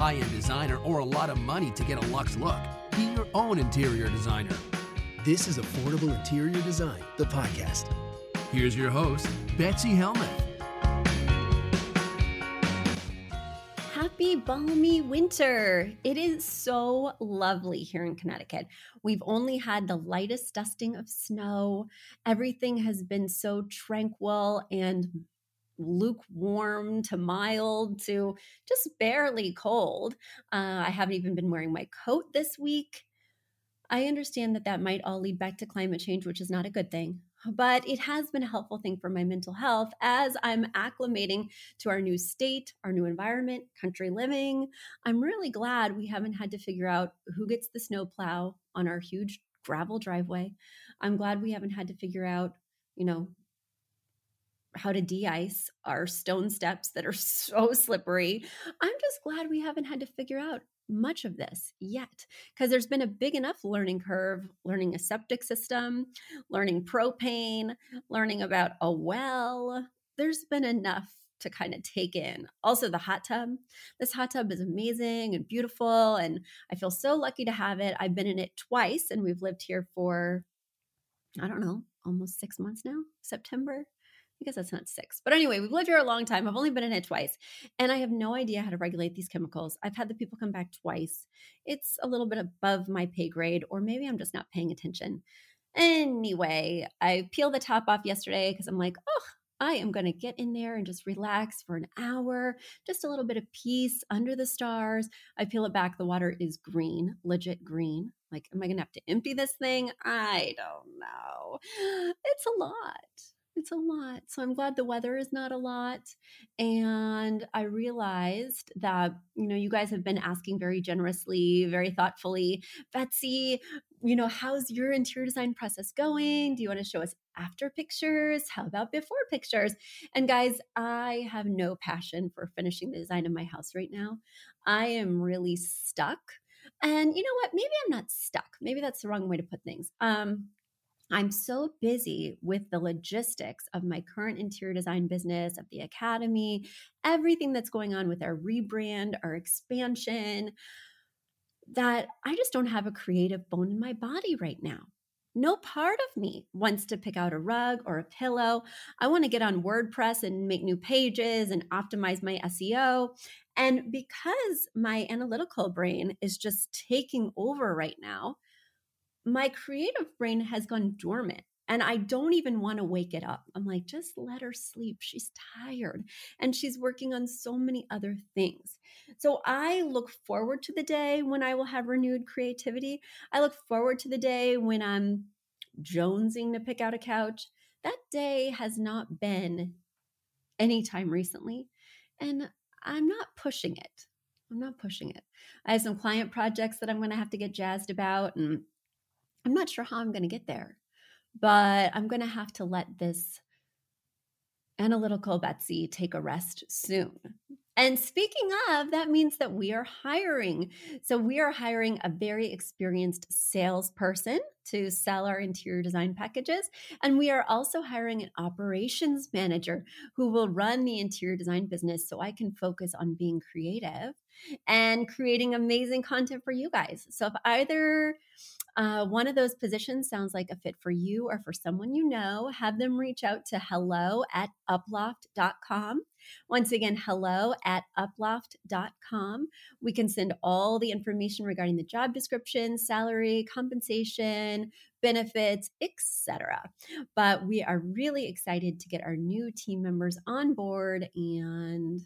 High end designer or a lot of money to get a luxe look. Be your own interior designer. This is Affordable Interior Design, the podcast. Here's your host, Betsy Helmuth. Happy balmy winter. It is so lovely here in Connecticut. We've only had the lightest dusting of snow. Everything has been so tranquil and lukewarm to mild to just barely cold. Uh, I haven't even been wearing my coat this week. I understand that that might all lead back to climate change, which is not a good thing. But it has been a helpful thing for my mental health as I'm acclimating to our new state, our new environment, country living. I'm really glad we haven't had to figure out who gets the snowplow on our huge gravel driveway. I'm glad we haven't had to figure out, you know, how to de-ice our stone steps that are so slippery. I'm just glad we haven't had to figure out much of this yet because there's been a big enough learning curve learning a septic system learning propane learning about a well. There's been enough to kind of take in. Also the hot tub. This hot tub is amazing and beautiful and i feel so lucky to have it. I've been in it twice and we've lived here for i don't know almost six months now? September I guess that's not six. But anyway, we've lived here a long time. I've only been in it twice. And I have no idea how to regulate these chemicals. I've had the people come back twice. It's a little bit above my pay grade, or maybe I'm just not paying attention. Anyway, I peeled the top off yesterday because I'm like, oh, I am going to get in there and just relax for an hour, just a little bit of peace under the stars. I peel it back. The water is green, legit green. Like, am I going to have to empty this thing? I don't know. It's a lot it's a lot. So I'm glad the weather is not a lot. And I realized that, you know, you guys have been asking very generously, very thoughtfully, Betsy, you know, how's your interior design process going? Do you want to show us after pictures? How about before pictures? And guys, I have no passion for finishing the design of my house right now. I am really stuck. And you know what? Maybe I'm not stuck. Maybe that's the wrong way to put things. Um, I'm so busy with the logistics of my current interior design business, of the academy, everything that's going on with our rebrand, our expansion, that I just don't have a creative bone in my body right now. No part of me wants to pick out a rug or a pillow. I want to get on WordPress and make new pages and optimize my SEO. And because my analytical brain is just taking over right now, my creative brain has gone dormant and I don't even want to wake it up. I'm like, just let her sleep. She's tired and she's working on so many other things. So I look forward to the day when I will have renewed creativity. I look forward to the day when I'm jonesing to pick out a couch. That day has not been anytime recently. And I'm not pushing it. I'm not pushing it. I have some client projects that I'm going to have to get jazzed about and I'm not sure how I'm going to get there, but I'm going to have to let this analytical Betsy take a rest soon. And speaking of, that means that we are hiring. So we are hiring a very experienced salesperson to sell our interior design packages. And we are also hiring an operations manager who will run the interior design business so I can focus on being creative and creating amazing content for you guys. So if either uh, one of those positions sounds like a fit for you or for someone you know, have them reach out to hello at uploft.com. Once again, hello at uploft.com. We can send all the information regarding the job description, salary, compensation, benefits, etc. But we are really excited to get our new team members on board and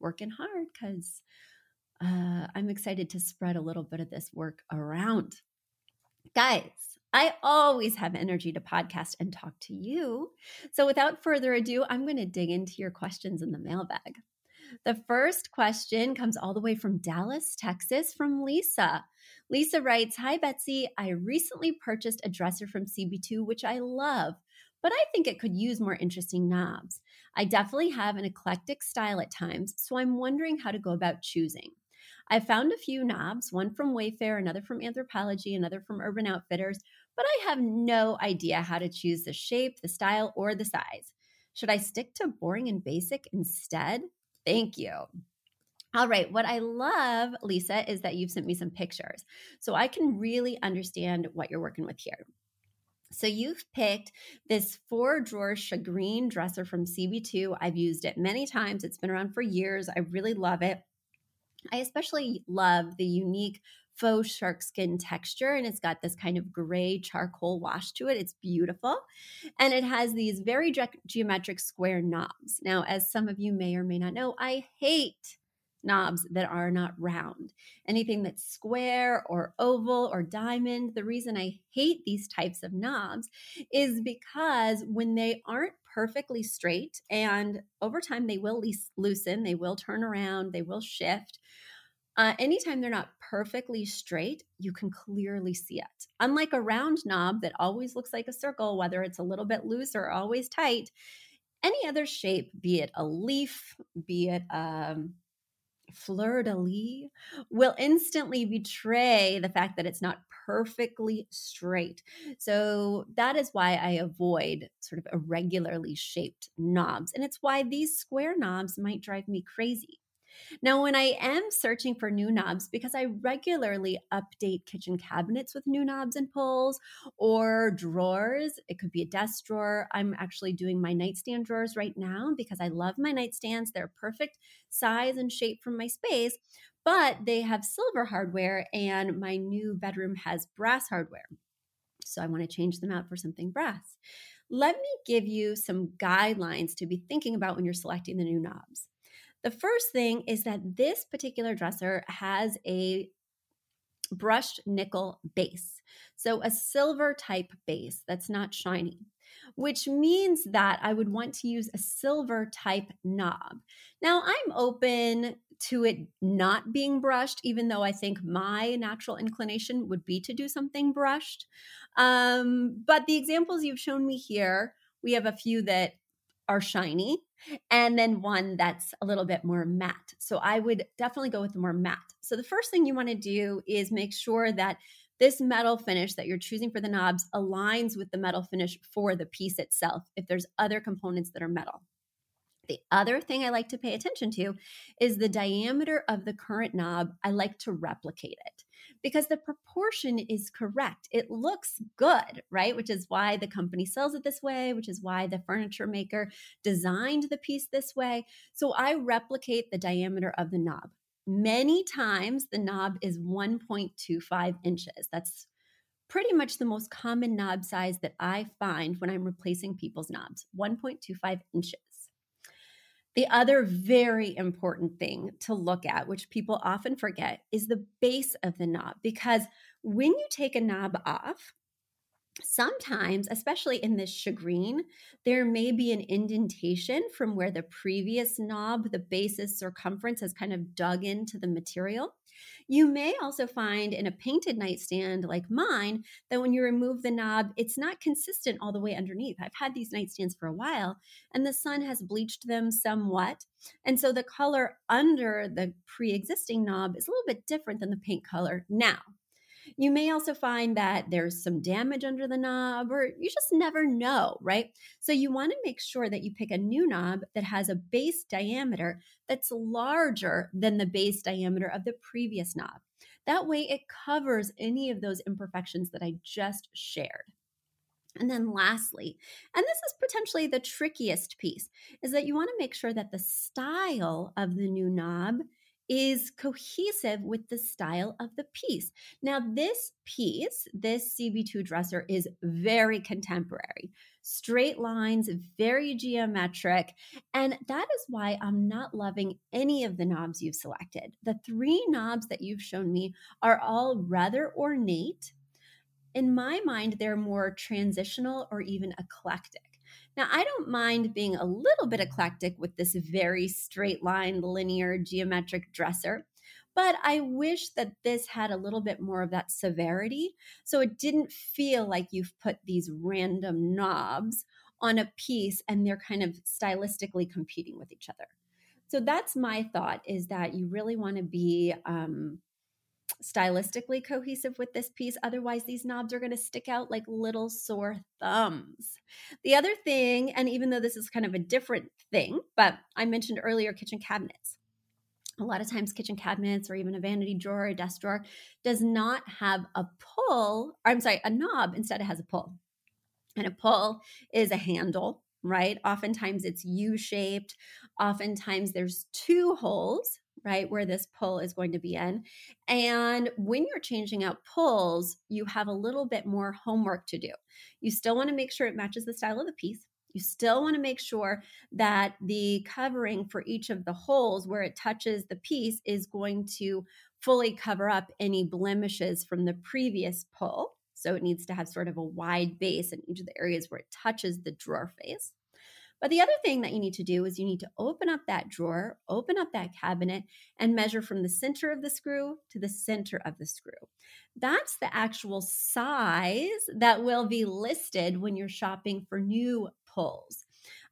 working hard because uh, I'm excited to spread a little bit of this work around. Guys, I always have energy to podcast and talk to you. So without further ado, I'm going to dig into your questions in the mailbag. The first question comes all the way from Dallas, Texas, from Lisa. Lisa writes Hi, Betsy. I recently purchased a dresser from CB2, which I love, but I think it could use more interesting knobs. I definitely have an eclectic style at times, so I'm wondering how to go about choosing. I found a few knobs, one from Wayfair, another from Anthropologie, another from Urban Outfitters, but I have no idea how to choose the shape, the style, or the size. Should I stick to boring and basic instead? Thank you. All right. What I love, Lisa, is that you've sent me some pictures. So I can really understand what you're working with here. So you've picked this four drawer shagreen dresser from CB2. I've used it many times. It's been around for years. I really love it. I especially love the unique faux shark skin texture and it's got this kind of gray charcoal wash to it. It's beautiful. And it has these very ge- geometric square knobs. Now, as some of you may or may not know, I hate knobs that are not round. Anything that's square or oval or diamond. The reason I hate these types of knobs is because when they aren't perfectly straight and over time they will loosen, they will turn around, they will shift. Uh, anytime they're not perfectly straight, you can clearly see it. Unlike a round knob that always looks like a circle, whether it's a little bit loose or always tight, any other shape, be it a leaf, be it um, fleur de lis will instantly betray the fact that it's not perfectly straight. So that is why I avoid sort of irregularly shaped knobs. And it's why these square knobs might drive me crazy. Now, when I am searching for new knobs, because I regularly update kitchen cabinets with new knobs and pulls or drawers, it could be a desk drawer. I'm actually doing my nightstand drawers right now because I love my nightstands. They're perfect size and shape for my space, but they have silver hardware, and my new bedroom has brass hardware. So I want to change them out for something brass. Let me give you some guidelines to be thinking about when you're selecting the new knobs. The first thing is that this particular dresser has a brushed nickel base. So a silver type base that's not shiny, which means that I would want to use a silver type knob. Now I'm open to it not being brushed, even though I think my natural inclination would be to do something brushed. Um, but the examples you've shown me here, we have a few that are shiny and then one that's a little bit more matte. So I would definitely go with the more matte. So the first thing you want to do is make sure that this metal finish that you're choosing for the knobs aligns with the metal finish for the piece itself if there's other components that are metal. The other thing I like to pay attention to is the diameter of the current knob. I like to replicate it because the proportion is correct. It looks good, right? Which is why the company sells it this way, which is why the furniture maker designed the piece this way. So I replicate the diameter of the knob. Many times the knob is 1.25 inches. That's pretty much the most common knob size that I find when I'm replacing people's knobs 1.25 inches. The other very important thing to look at, which people often forget, is the base of the knob. Because when you take a knob off, sometimes, especially in this shagreen, there may be an indentation from where the previous knob, the base's circumference, has kind of dug into the material. You may also find in a painted nightstand like mine that when you remove the knob, it's not consistent all the way underneath. I've had these nightstands for a while and the sun has bleached them somewhat. And so the color under the pre existing knob is a little bit different than the paint color now. You may also find that there's some damage under the knob, or you just never know, right? So you want to make sure that you pick a new knob that has a base diameter that's larger than the base diameter of the previous knob. That way it covers any of those imperfections that I just shared. And then lastly, and this is potentially the trickiest piece, is that you want to make sure that the style of the new knob is cohesive with the style of the piece. Now, this piece, this CB2 dresser, is very contemporary. Straight lines, very geometric. And that is why I'm not loving any of the knobs you've selected. The three knobs that you've shown me are all rather ornate in my mind, they're more transitional or even eclectic. Now, I don't mind being a little bit eclectic with this very straight line, linear, geometric dresser, but I wish that this had a little bit more of that severity. So it didn't feel like you've put these random knobs on a piece and they're kind of stylistically competing with each other. So that's my thought is that you really want to be um, stylistically cohesive with this piece. Otherwise, these knobs are going to stick out like little sore thumbs. The other thing, and even though this is kind of a different thing, but I mentioned earlier kitchen cabinets. A lot of times, kitchen cabinets or even a vanity drawer or desk drawer does not have a pull, or I'm sorry, a knob. Instead, it has a pull. And a pull is a handle right? Oftentimes it's U shaped. Oftentimes there's two holes right? Where this pull is going to be in. And when you're changing out pulls, you have a little bit more homework to do. You still want to make sure it matches the style of the piece. You still want to make sure that the covering for each of the holes where it touches the piece is going to fully cover up any blemishes from the previous pull. So it needs to have sort of a wide base in each of the areas where it touches the drawer face. But the other thing that you need to do is you need to open up that drawer, open up that cabinet, and measure from the center of the screw to the center of the screw. That's the actual size that will be listed when you're shopping for new pulls.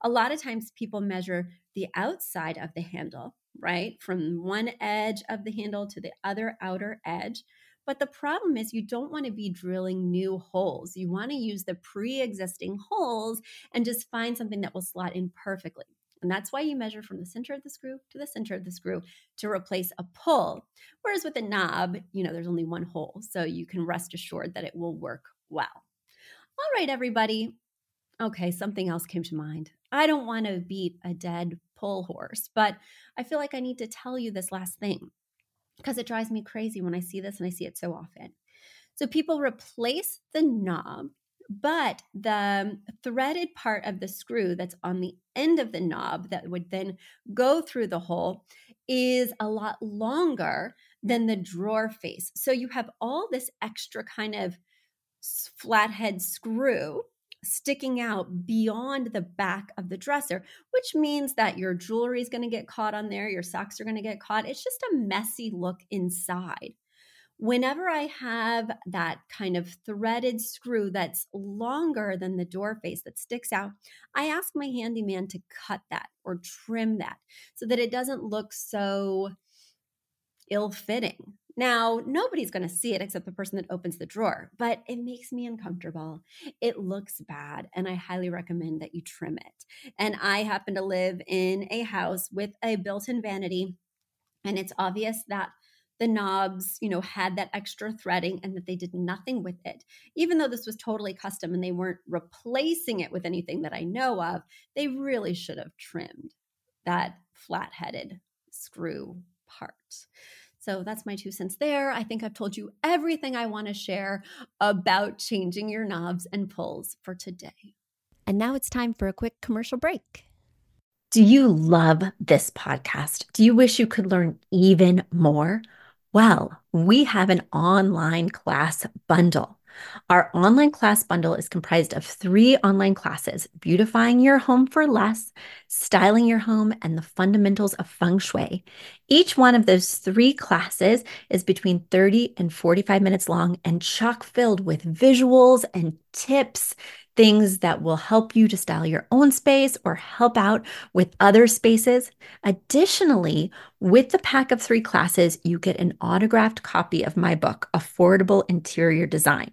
A lot of times people measure the outside of the handle, right? From one edge of the handle to the other outer edge. But the problem is, you don't want to be drilling new holes. You want to use the pre existing holes and just find something that will slot in perfectly. And that's why you measure from the center of the screw to the center of the screw to replace a pull. Whereas with a knob, you know, there's only one hole. So you can rest assured that it will work well. All right, everybody. Okay, something else came to mind. I don't want to beat a dead pull horse, but I feel like I need to tell you this last thing because it drives me crazy when I see this and I see it so often. So people replace the knob, but the threaded part of the screw that's on the end of the knob that would then go through the hole is a lot longer than the drawer face. So you have all this extra kind of flathead screw sticking out beyond the back of the dresser, which means that your jewelry is going to get caught on there, your socks are going to get caught. It's just a messy look inside. Whenever I have that kind of threaded screw that's longer than the door face that sticks out, I ask my handyman to cut that or trim that so that it doesn't look so ill fitting. Now, nobody's going to see it except the person that opens the drawer, but it makes me uncomfortable. It looks bad, and I highly recommend that you trim it. And I happen to live in a house with a built in vanity, and it's obvious that the knobs, you know, had that extra threading and that they did nothing with it. Even though this was totally custom and they weren't replacing it with anything that I know of, they really should have trimmed that flat headed screw part. So that's my two cents there. I think I've told you everything I want to share about changing your knobs and pulls for today. And now it's time for a quick commercial break. Do you love this podcast? Do you wish you could learn even more? Well, we have an online class bundle. Our online class bundle is comprised of three online classes beautifying your home for less, styling your home, and the fundamentals of feng shui. Each one of those three classes is between 30 and 45 minutes long and chock filled with visuals and tips things that will help you to style your own space or help out with other spaces. Additionally, with the pack of three classes, you get an autographed copy of my book, Affordable Interior Design.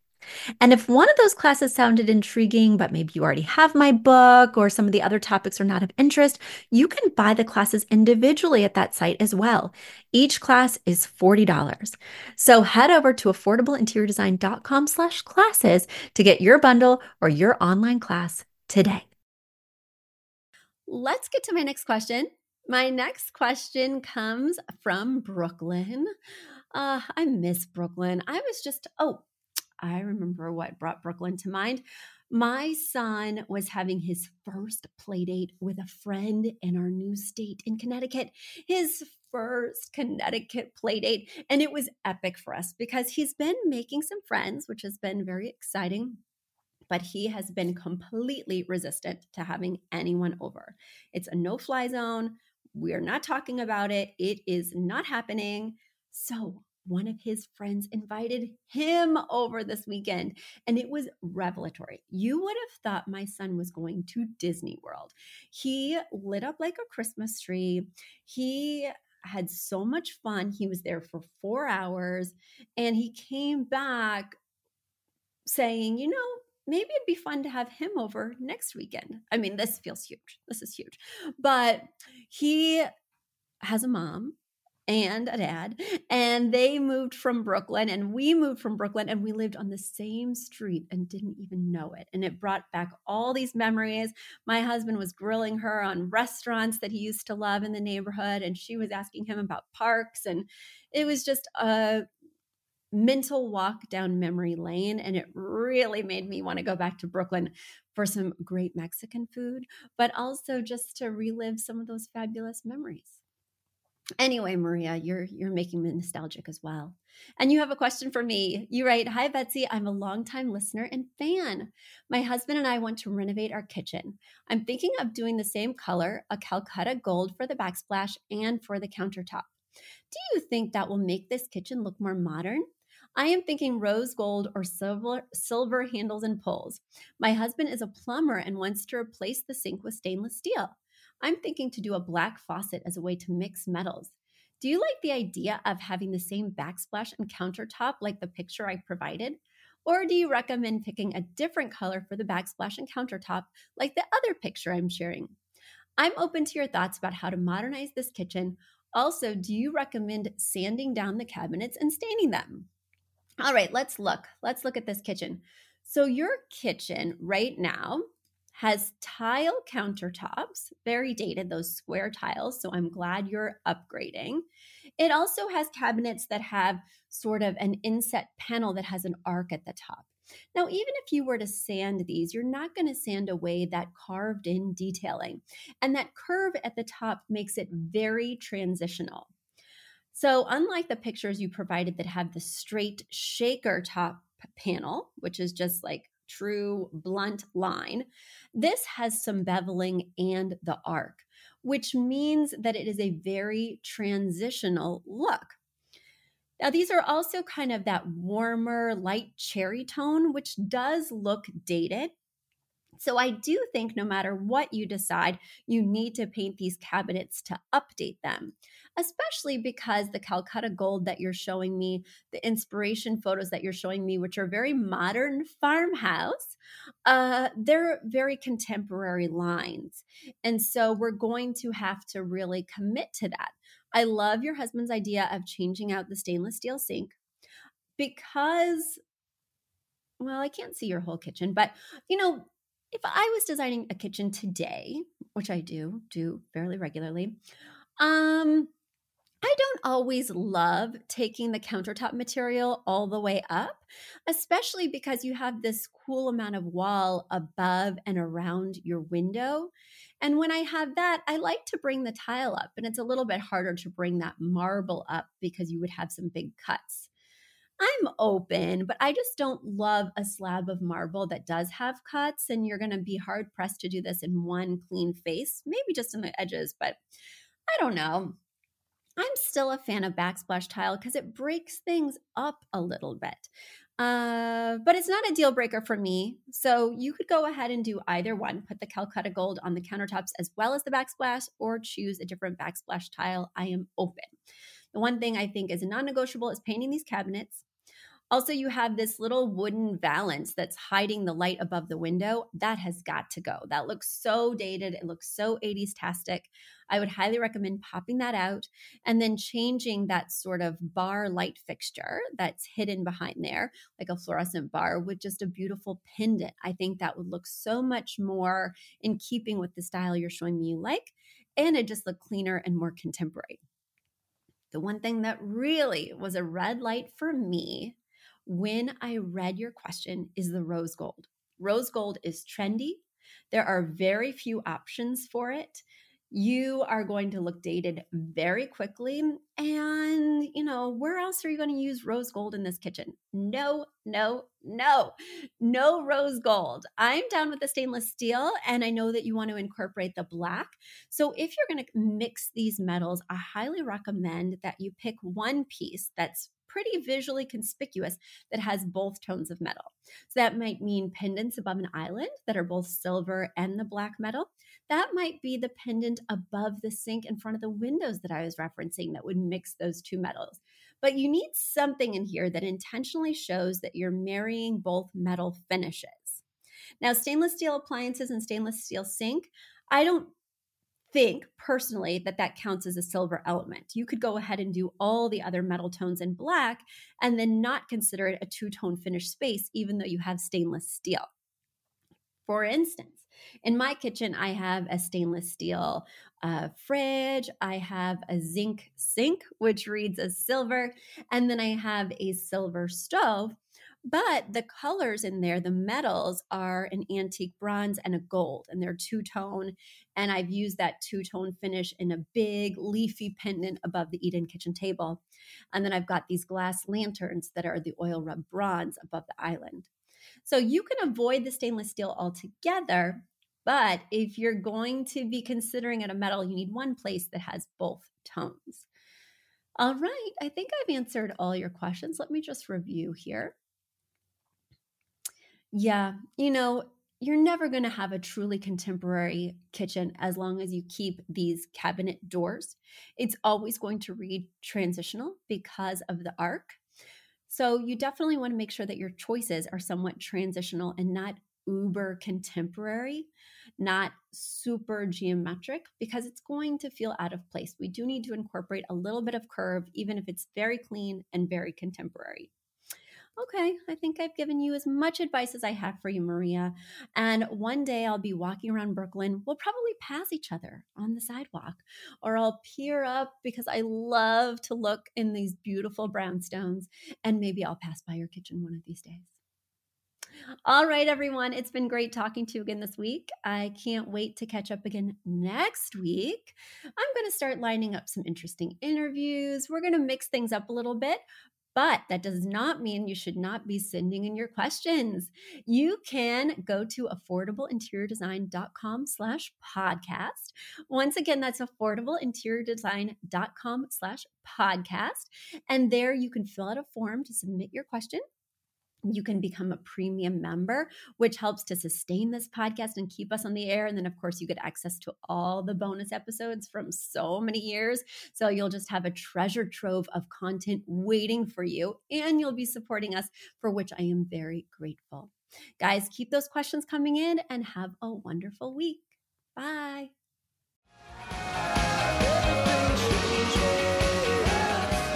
And if one of those classes sounded intriguing, but maybe you already have my book or some of the other topics are not of interest, you can buy the classes individually at that site as well. Each class is $40. So head over to affordableinteriordesign.com slash classes to get your bundle or your online class today. Let's get to my next question. My next question comes from Brooklyn. Uh, I miss Brooklyn. I was just, oh, I remember what brought Brooklyn to mind. My son was having his first play date with a friend in our new state in Connecticut. His first Connecticut play date. And it was epic for us because he's been making some friends, which has been very exciting. But he has been completely resistant to having anyone over. It's a no fly zone. We're not talking about it. It is not happening. So one of his friends invited him over this weekend and it was revelatory. You would have thought my son was going to Disney World. He lit up like a Christmas tree. He had so much fun. He was there for four hours and he came back saying, you know, maybe it'd be fun to have him over next weekend. I mean, this feels huge. This is huge. But he has a mom and a dad. And they moved from Brooklyn and we moved from Brooklyn and we lived on the same street and didn't even know it. And it brought back all these memories. My husband was grilling her on restaurants that he used to love in the neighborhood. And she was asking him about parks. And it was just a mental walk down memory lane. And it really made me want to go back to Brooklyn for some great Mexican food, but also just to relive some of those fabulous memories. Anyway, Maria, you're you're making me nostalgic as well. And you have a question for me. You write, "Hi Betsy, I'm a longtime listener and fan. My husband and I want to renovate our kitchen. I'm thinking of doing the same color, a Calcutta gold for the backsplash and for the countertop. Do you think that will make this kitchen look more modern?" I am thinking rose gold or silver silver handles and pulls. My husband is a plumber and wants to replace the sink with stainless steel. I'm thinking to do a black faucet as a way to mix metals. Do you like the idea of having the same backsplash and countertop like the picture I provided? Or do you recommend picking a different color for the backsplash and countertop like the other picture I'm sharing? I'm open to your thoughts about how to modernize this kitchen. Also, do you recommend sanding down the cabinets and staining them? All right, let's look. Let's look at this kitchen. So, your kitchen right now has tile countertops, very dated, those square tiles. So I'm glad you're upgrading. It also has cabinets that have sort of an inset panel that has an arc at the top. Now, even if you were to sand these, you're not going to sand away that carved in detailing. And that curve at the top makes it very transitional. So, unlike the pictures you provided that have the straight shaker top panel, which is just like true blunt line. This has some beveling and the arc, which means that it is a very transitional look. Now, these are also kind of that warmer, light cherry tone, which does look dated. So, I do think no matter what you decide, you need to paint these cabinets to update them especially because the Calcutta gold that you're showing me, the inspiration photos that you're showing me, which are very modern farmhouse, uh, they're very contemporary lines. And so we're going to have to really commit to that. I love your husband's idea of changing out the stainless steel sink because, well, I can't see your whole kitchen, but you know, if I was designing a kitchen today, which I do do fairly regularly, um, I don't always love taking the countertop material all the way up, especially because you have this cool amount of wall above and around your window. And when I have that, I like to bring the tile up, and it's a little bit harder to bring that marble up because you would have some big cuts. I'm open, but I just don't love a slab of marble that does have cuts. And you're going to be hard pressed to do this in one clean face, maybe just in the edges, but I don't know. I'm still a fan of backsplash tile because it breaks things up a little bit. Uh, but it's not a deal breaker for me. So you could go ahead and do either one. Put the Calcutta Gold on the countertops as well as the backsplash, or choose a different backsplash tile. I am open. The one thing I think is non negotiable is painting these cabinets. Also, you have this little wooden valance that's hiding the light above the window. That has got to go. That looks so dated. It looks so 80s tastic. I would highly recommend popping that out and then changing that sort of bar light fixture that's hidden behind there, like a fluorescent bar, with just a beautiful pendant. I think that would look so much more in keeping with the style you're showing me you like, and it just look cleaner and more contemporary. The one thing that really was a red light for me when I read your question is the rose gold. Rose gold is trendy. There are very few options for it you are going to look dated very quickly. And, you know, where else are you going to use rose gold in this kitchen? No, no, no, no rose gold. I'm down with the stainless steel, and I know that you want to incorporate the black. So, if you're going to mix these metals, I highly recommend that you pick one piece that's pretty visually conspicuous that has both tones of metal. So that might mean pendants above an island that are both silver and the black metal that might be the pendant above the sink in front of the windows that I was referencing that would mix those two metals. But you need something in here that intentionally shows that you're marrying both metal finishes. Now, stainless steel appliances and stainless steel sink, I don't think personally that that counts as a silver element. You could go ahead and do all the other metal tones in black and then not consider it a two tone finish space, even though you have stainless steel. For instance, in my kitchen, I have a stainless steel uh, fridge. I have a zinc sink, which reads as silver. And then I have a silver stove. But the colors in there, the metals are an antique bronze and a gold, and they're two tone. And I've used that two tone finish in a big leafy pendant above the eat-in kitchen table. And then I've got these glass lanterns that are the oil rub bronze above the island. So you can avoid the stainless steel altogether but if you're going to be considering it a metal, you need one place that has both tones. All right, I think I've answered all your questions. Let me just review here. Yeah, you know, you're never going to have a truly contemporary kitchen as long as you keep these cabinet doors. It's always going to read transitional because of the arc. So you definitely want to make sure that your choices are somewhat transitional and not uber contemporary, not super geometric, because it's going to feel out of place. We do need to incorporate a little bit of curve, even if it's very clean and very contemporary. Okay, I think I've given you as much advice as I have for you, Maria. And one day I'll be walking around Brooklyn. We'll probably pass each other on the sidewalk, or I'll peer up because I love to look in these beautiful brownstones. And maybe I'll pass by your kitchen one of these days. All right, everyone. It's been great talking to you again this week. I can't wait to catch up again next week. I'm going to start lining up some interesting interviews. We're going to mix things up a little bit. But that does not mean you should not be sending in your questions. You can go to affordableinteriordesign.com slash podcast. Once again, that's affordableinteriordesign.com slash podcast. And there you can fill out a form to submit your question you can become a premium member, which helps to sustain this podcast and keep us on the air. And then, of course, you get access to all the bonus episodes from so many years. So you'll just have a treasure trove of content waiting for you, and you'll be supporting us, for which I am very grateful. Guys, keep those questions coming in and have a wonderful week. Bye.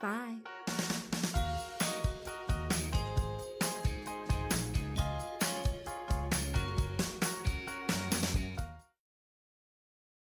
Bye.